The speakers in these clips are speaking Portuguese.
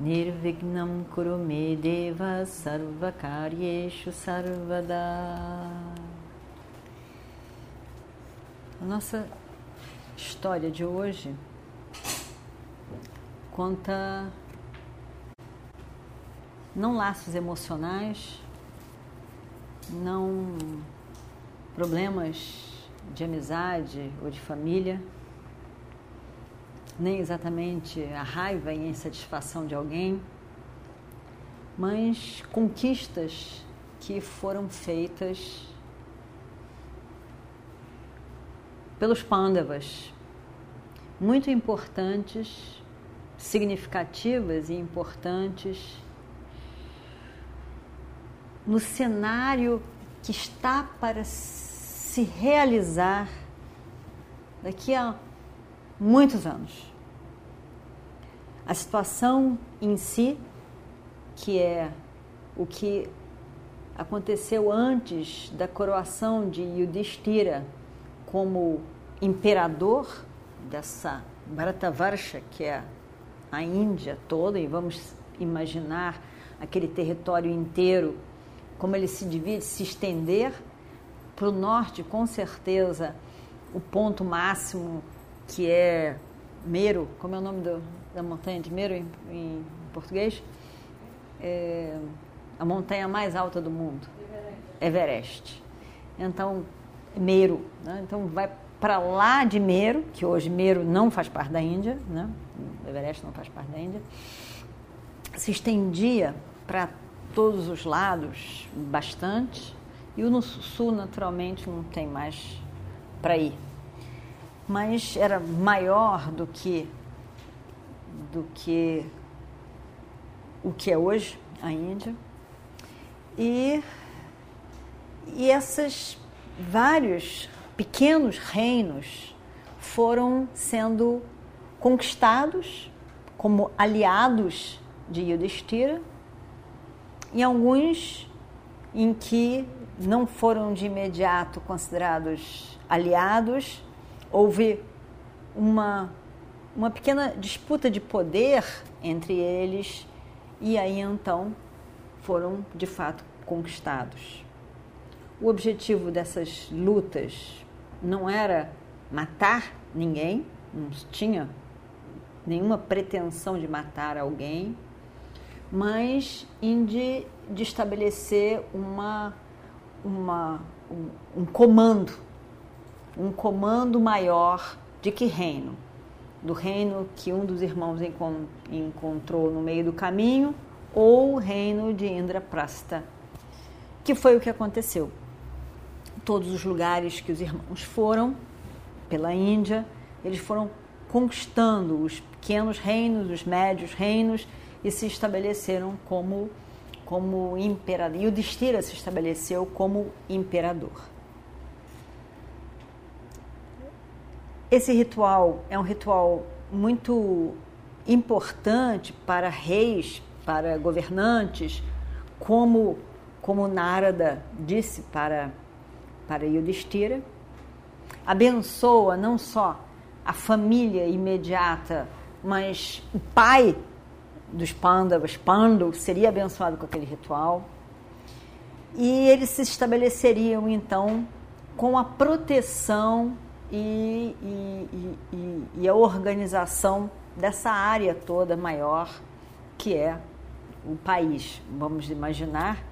Nirvignam Kurume Deva Sarvakaryeshu Sarvada. A nossa história de hoje conta não laços emocionais, não problemas de amizade ou de família, nem exatamente a raiva e a insatisfação de alguém, mas conquistas que foram feitas pelos Pandavas, muito importantes, significativas e importantes no cenário que está para se realizar daqui a muitos anos. A situação em si, que é o que aconteceu antes da coroação de Yudhishthira como imperador dessa Bharatavarsha, que é a Índia toda, e vamos imaginar aquele território inteiro, como ele se divide, se estender para o norte, com certeza, o ponto máximo que é Mero, como é o nome do, da montanha de Mero em, em português? É a montanha mais alta do mundo. Everest. Everest. Então, Mero. Né? Então, vai para lá de Mero, que hoje Mero não faz parte da Índia, né? Everest não faz parte da Índia, se estendia para todos os lados bastante e o no sul, naturalmente, não tem mais para ir. Mas era maior do que do que o que é hoje a Índia. E, e esses vários pequenos reinos foram sendo conquistados como aliados de Yudhishthira, em alguns em que não foram de imediato considerados aliados, houve uma, uma pequena disputa de poder entre eles e aí então foram de fato conquistados. O objetivo dessas lutas não era matar ninguém, não tinha nenhuma pretensão de matar alguém, mas de, de estabelecer uma uma, um, um comando, um comando maior de que reino? Do reino que um dos irmãos encontrou no meio do caminho ou o reino de Indraprasta, que foi o que aconteceu. Todos os lugares que os irmãos foram pela Índia, eles foram conquistando os pequenos reinos, os médios reinos e se estabeleceram como como imperador. E o Destira se estabeleceu como imperador. Esse ritual é um ritual muito importante para reis, para governantes, como como Narada disse para para Yudhishthira, abençoa não só a família imediata, mas o pai dos Pandavas, Pandu, seria abençoado com aquele ritual. E eles se estabeleceriam então com a proteção e, e, e, e, a organização dessa área toda maior que é o país. Vamos imaginar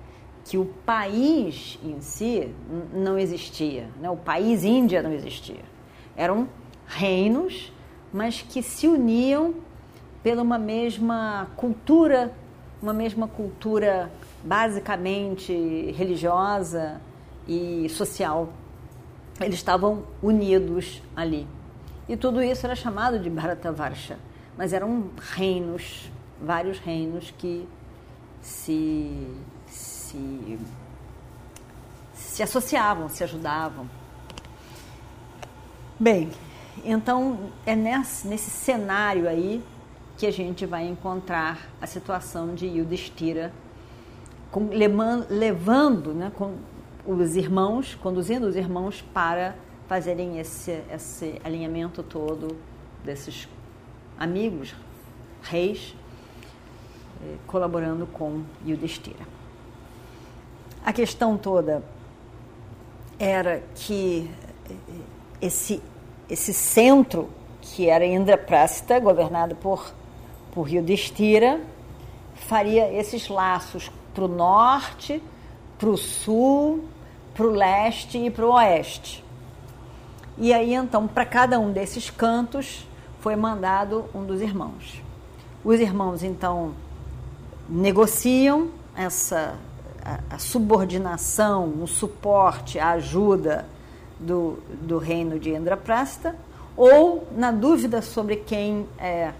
que o país em si não existia, né? o país Índia não existia. Eram reinos, mas que se uniam pela uma mesma cultura, uma mesma cultura basicamente religiosa e social. Eles estavam unidos ali. E tudo isso era chamado de Bharatavarsha, mas eram reinos, vários reinos que se, se, se associavam, se ajudavam. Bem, então é nesse, nesse cenário aí que a gente vai encontrar a situação de Yudhishthira com, levando, né, com os irmãos, conduzindo os irmãos para fazerem esse, esse alinhamento todo desses amigos, reis, eh, colaborando com Yudhishthira. A questão toda era que eh, esse, esse centro, que era Indraprastha, governado por, por Yudhishthira, faria esses laços para o norte, para o sul, para o leste e para o oeste. E aí, então, para cada um desses cantos foi mandado um dos irmãos. Os irmãos, então, negociam essa a, a subordinação, o suporte, a ajuda do, do reino de Indraprasta, ou, na dúvida sobre quem é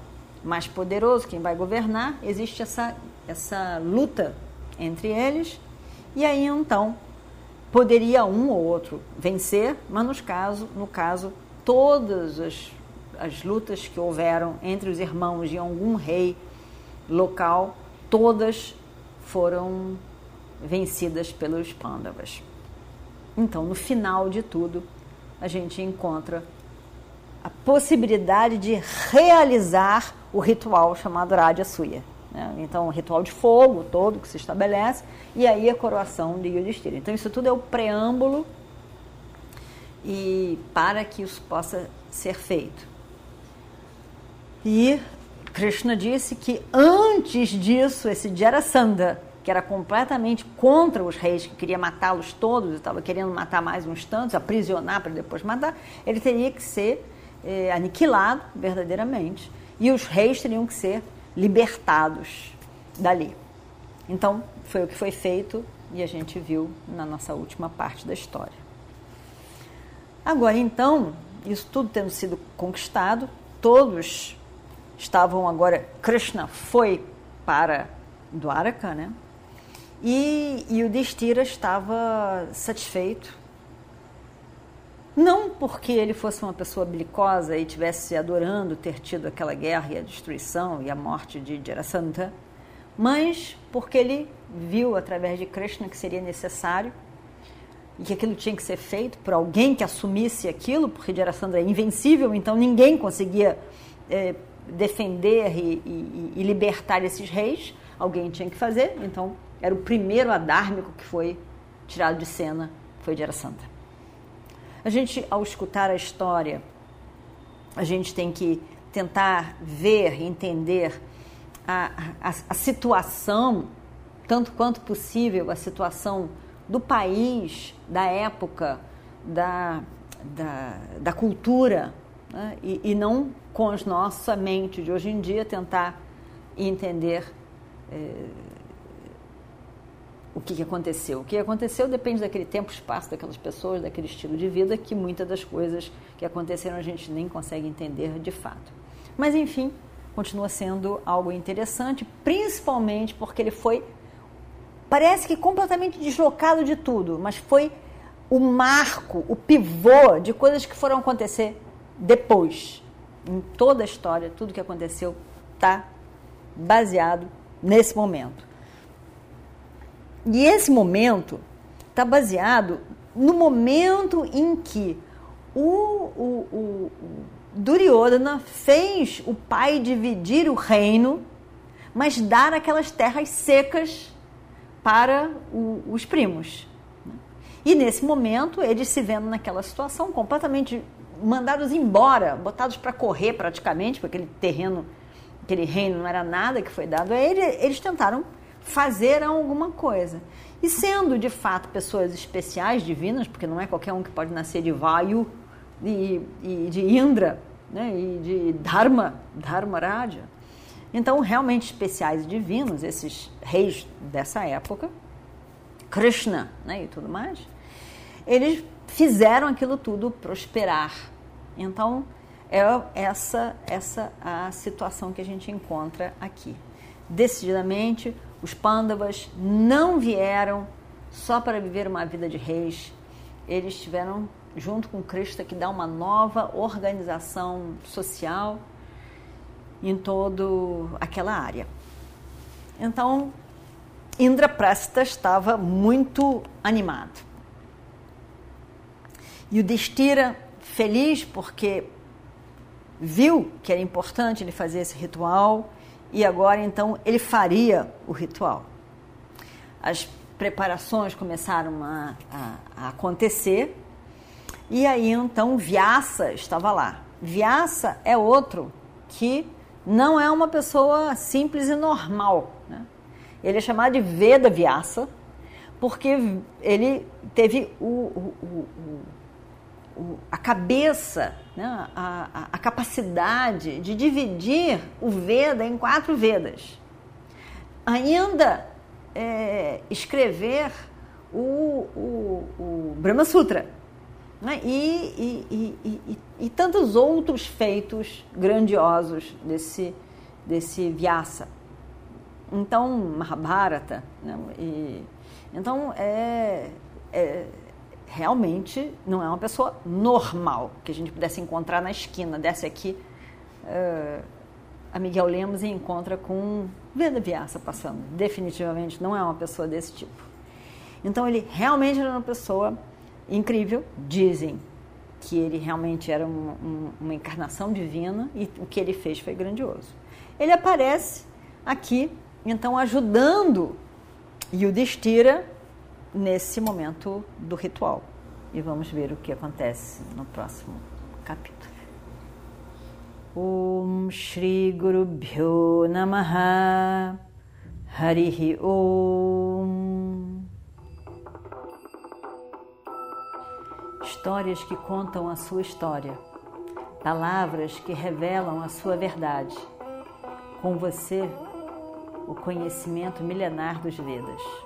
mais poderoso, quem vai governar, existe essa, essa luta entre eles, e aí então poderia um ou outro vencer, mas nos caso, no caso, todas as, as lutas que houveram entre os irmãos de algum rei local, todas foram vencidas pelos Pandavas. Então, no final de tudo, a gente encontra a possibilidade de realizar o ritual chamado Rajasuya. Né? Então, o ritual de fogo todo que se estabelece, e aí a coroação de Yudhishthira. Então, isso tudo é o preâmbulo e para que isso possa ser feito. E Krishna disse que antes disso, esse Jarasandha, que era completamente contra os reis, que queria matá-los todos, estava querendo matar mais uns tantos, aprisionar para depois matar, ele teria que ser eh, aniquilado verdadeiramente. E os reis teriam que ser libertados dali. Então, foi o que foi feito e a gente viu na nossa última parte da história. Agora, então, isso tudo tendo sido conquistado, todos estavam agora. Krishna foi para Dwaraka, né? E, e o Destira estava satisfeito não porque ele fosse uma pessoa belicosa e tivesse adorando ter tido aquela guerra e a destruição e a morte de Jarasandha, mas porque ele viu através de Krishna que seria necessário e que aquilo tinha que ser feito por alguém que assumisse aquilo, porque Jarasandha é invencível, então ninguém conseguia é, defender e, e, e, libertar esses reis, alguém tinha que fazer, então era o primeiro adármico que foi tirado de cena, foi Jarasandha. A gente, ao escutar a história, a gente tem que tentar ver, entender a, a, a situação, tanto quanto possível, a situação do país, da época, da, da, da cultura, né? e, e, não com a nossa mente de hoje em dia tentar entender. Eh, o que, aconteceu. O que aconteceu depende daquele tempo, espaço daquelas pessoas, daquele estilo de vida, que muitas das coisas que aconteceram a gente nem consegue entender de fato. Mas, enfim, continua sendo algo interessante, principalmente porque ele foi, parece que completamente deslocado de tudo, mas foi o marco, o pivô de coisas que foram acontecer depois. Em toda a história, tudo que aconteceu está baseado nesse momento. E esse momento está baseado no momento em que o, o, o, Duryodhana fez o pai dividir o reino, mas dar aquelas terras secas para o, os primos. E nesse momento, eles se vendo naquela situação completamente mandados embora, botados para correr praticamente, porque aquele terreno, aquele reino não era nada que foi dado a ele, eles tentaram fazer alguma coisa. E sendo de fato pessoas especiais, divinas, porque não é qualquer um que pode nascer de Vayu e, e de Indra né, e de Dharma, Dharma Raja. Então, realmente especiais e divinos, esses reis dessa época, Krishna né, e tudo mais, eles fizeram aquilo tudo prosperar. Então, é essa, essa a situação que a gente encontra aqui. Decididamente, os Pandavas não vieram só para viver uma vida de reis, eles estiveram junto com Krishna que dá uma nova organização social em todo aquela área. Então, Indraprasta estava muito animado. E o Destira, feliz porque viu que era importante ele fazer esse ritual e agora então ele faria o ritual. As preparações começaram a, a, a acontecer e aí então Vyasa estava lá. Vyasa é outro que não é uma pessoa simples e normal. Né? Ele é chamado de Veda Vyasa porque ele teve o, o, o, a cabeça, né? a, a, a capacidade de dividir o Veda em quatro Vedas. Ainda é, escrever o, o, o Brahma Sutra. Né? E, e, e, e, tantos outros feitos grandiosos desse, desse Vyasa. Então, Mahabharata. Né? então, é, é, realmente não é uma pessoa normal que a gente pudesse encontrar na esquina. Desce aqui uh, a Miguel Lemos e encontra com Veda Vyasa passando. Definitivamente não é uma pessoa desse tipo. Então, ele realmente era uma pessoa incrível, dizem que ele realmente era um, um, uma encarnação divina e o que ele fez foi grandioso. Ele aparece aqui, então, ajudando Yudhishthira nesse momento do ritual. E vamos ver o que acontece no próximo capítulo. Om Shri Guru Bhyo Namaha Harihi Om histórias que contam a sua história, palavras que revelam a sua verdade. Com você, o conhecimento milenar dos Vedas.